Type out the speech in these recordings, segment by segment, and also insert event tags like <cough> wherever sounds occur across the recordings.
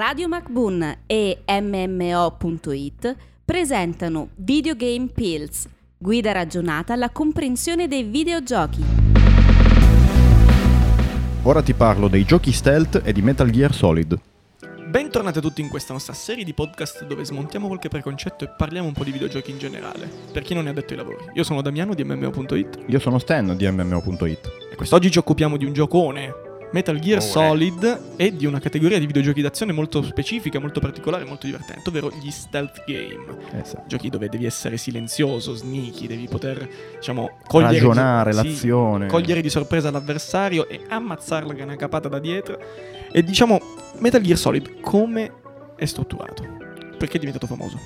Radio MacBoon e MMO.it presentano Videogame Pills, guida ragionata alla comprensione dei videogiochi. Ora ti parlo dei giochi stealth e di Metal Gear Solid. Bentornati a tutti in questa nostra serie di podcast dove smontiamo qualche preconcetto e parliamo un po' di videogiochi in generale, per chi non ne ha detto i lavori. Io sono Damiano di MMO.it Io sono Stan di MMO.it. e quest'oggi ci occupiamo di un giocone, Metal Gear Oh, eh. Solid, e di una categoria di videogiochi d'azione molto specifica, molto particolare, molto divertente, ovvero gli stealth game. Esatto. Giochi dove devi essere silenzioso, sneaky, devi poter, diciamo, cogliere Ragionare di, sì, l'azione. cogliere di sorpresa l'avversario e ammazzarlo che è una capata da dietro. E diciamo, Metal Gear Solid come è strutturato? Perché è diventato famoso?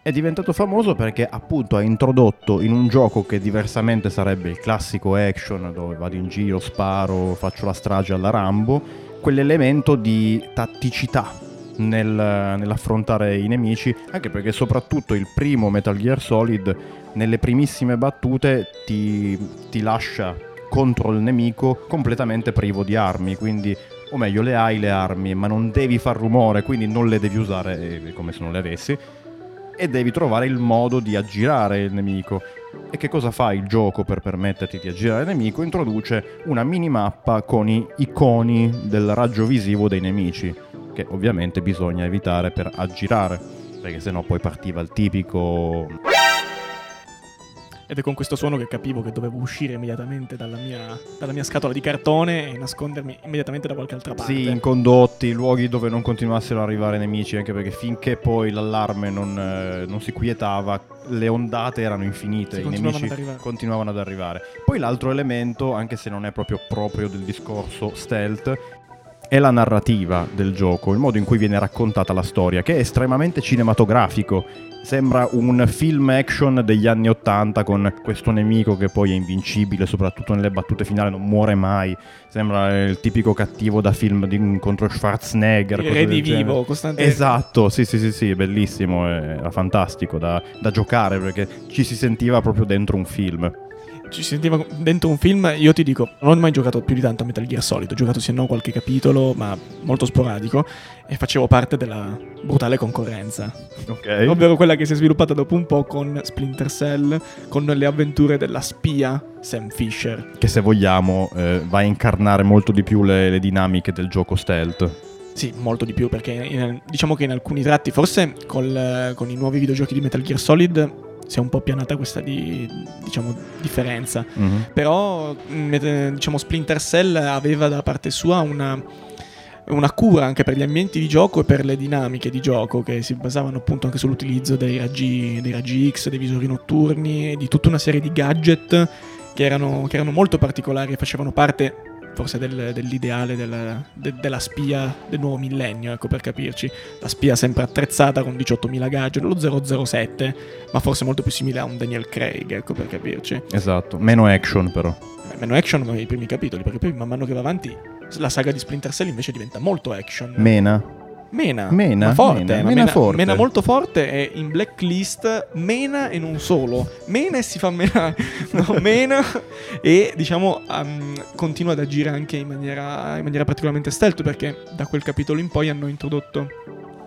È diventato famoso perché appunto ha introdotto in un gioco che diversamente sarebbe il classico action dove vado in giro, sparo, faccio la strage alla Rambo, quell'elemento di tatticità nel- nell'affrontare i nemici, anche perché soprattutto il primo Metal Gear Solid nelle primissime battute ti, ti lascia contro il nemico completamente privo di armi, quindi o meglio le hai le armi, ma non devi far rumore, quindi non le devi usare eh, come se non le avessi e devi trovare il modo di aggirare il nemico. E che cosa fa il gioco per permetterti di aggirare il nemico? Introduce una minimappa con i iconi del raggio visivo dei nemici, che ovviamente bisogna evitare per aggirare, perché sennò poi partiva il tipico Ed è con questo suono che capivo che dovevo uscire immediatamente dalla mia, dalla mia scatola di cartone e nascondermi immediatamente da qualche altra parte. Sì, in condotti, luoghi dove non continuassero ad arrivare nemici, anche perché finché poi l'allarme non, eh, non si quietava, le ondate erano infinite, Sì, i continuavano nemici ad continuavano ad arrivare. Poi l'altro elemento, anche se non è proprio proprio del discorso stealth, è la narrativa del gioco, il modo in cui viene raccontata la storia, che è estremamente cinematografico. Sembra un film action degli anni Ottanta con questo nemico che poi è invincibile, soprattutto nelle battute finali, non muore mai. Sembra il tipico cattivo da film di, contro Schwarzenegger. Il cose re del di genere. vivo, costante. Esatto, sì, sì, sì, sì, bellissimo, era fantastico da, da giocare perché ci si sentiva proprio dentro un film. Ci sentiva dentro un film. Io ti dico, non ho mai giocato più di tanto a Metal Gear Solid. Ho giocato se no qualche capitolo, ma molto sporadico. E facevo parte della brutale concorrenza. Ok. Ovvero quella che si è sviluppata dopo un po' con Splinter Cell, con le avventure della spia Sam Fisher. Che se vogliamo eh, va a incarnare molto di più le, le dinamiche del gioco stealth. Sì, molto di più, perché in- diciamo che in alcuni tratti, forse col- con i nuovi videogiochi di Metal Gear Solid, si è un po' pianata questa di, diciamo, differenza. Mhm. Però, mh, eh, diciamo, Splinter Cell aveva da parte sua una, una cura anche per gli ambienti di gioco e per le dinamiche di gioco che si basavano appunto anche sull'utilizzo dei raggi, dei raggi X, dei visori notturni e di tutta una serie di gadget che erano, che erano molto particolari e facevano parte forse del- dell'ideale della, de- della spia del nuovo millennio, ecco per capirci. La spia sempre attrezzata con 18.000 gadget, lo 007, ma forse molto più simile a un Daniel Craig, ecco per capirci. Esatto, meno action però. Meno action come i primi capitoli, perché poi man mano che va avanti la saga di Splinter Cell invece diventa molto action. Mena. Mena, Mena, forte, mena, ma mena forte. mena molto forte e in blacklist mena e non solo. Mena e si fa mena, <laughs> no, mena e diciamo um, continua ad agire anche in maniera, in maniera particolarmente stealth perché da quel capitolo in poi hanno introdotto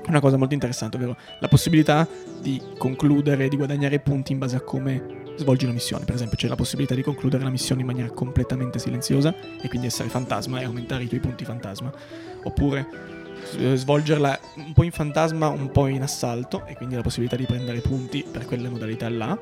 una cosa molto interessante, ovvero la possibilità di concludere, di guadagnare punti in base a come svolgi la missione. Per esempio, c'è la possibilità di concludere la missione in maniera completamente silenziosa e quindi essere fantasma e aumentare i tuoi punti fantasma. Oppure svolgerla un po' in fantasma, un po' in assalto e quindi la possibilità di prendere punti per quelle modalità là.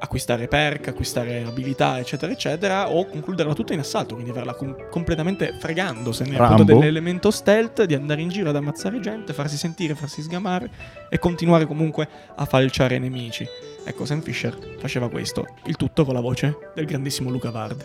Acquistare perk, acquistare abilità, eccetera, eccetera, o concluderla tutta in assalto, quindi averla com- completamente fregandosene appunto Rambo. dell'elemento stealth, di andare in giro ad ammazzare gente, farsi sentire, farsi sgamare e continuare comunque a falciare nemici. Ecco, Sam Fisher faceva questo, il tutto con la voce del grandissimo Luca Vard.